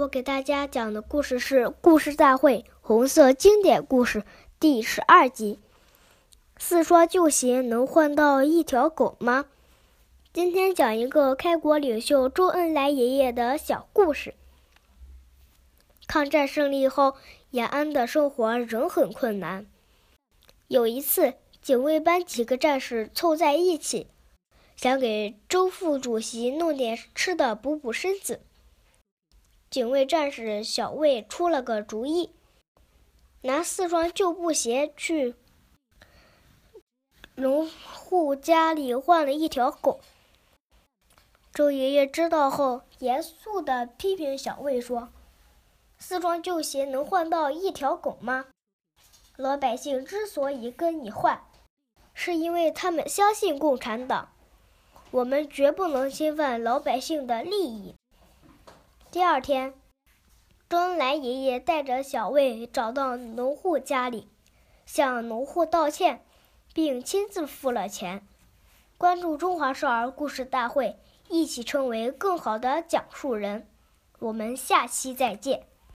我给大家讲的故事是《故事大会红色经典故事》第十二集：四双旧鞋能换到一条狗吗？今天讲一个开国领袖周恩来爷爷的小故事。抗战胜利后，延安的生活仍很困难。有一次，警卫班几个战士凑在一起，想给周副主席弄点吃的补补身子。警卫战士小魏出了个主意，拿四双旧布鞋去农户家里换了一条狗。周爷爷知道后，严肃地批评小魏说：“四双旧鞋能换到一条狗吗？老百姓之所以跟你换，是因为他们相信共产党。我们绝不能侵犯老百姓的利益。”第二天，周恩来爷爷带着小卫找到农户家里，向农户道歉，并亲自付了钱。关注中华少儿故事大会。一起成为更好的讲述人，我们下期再见。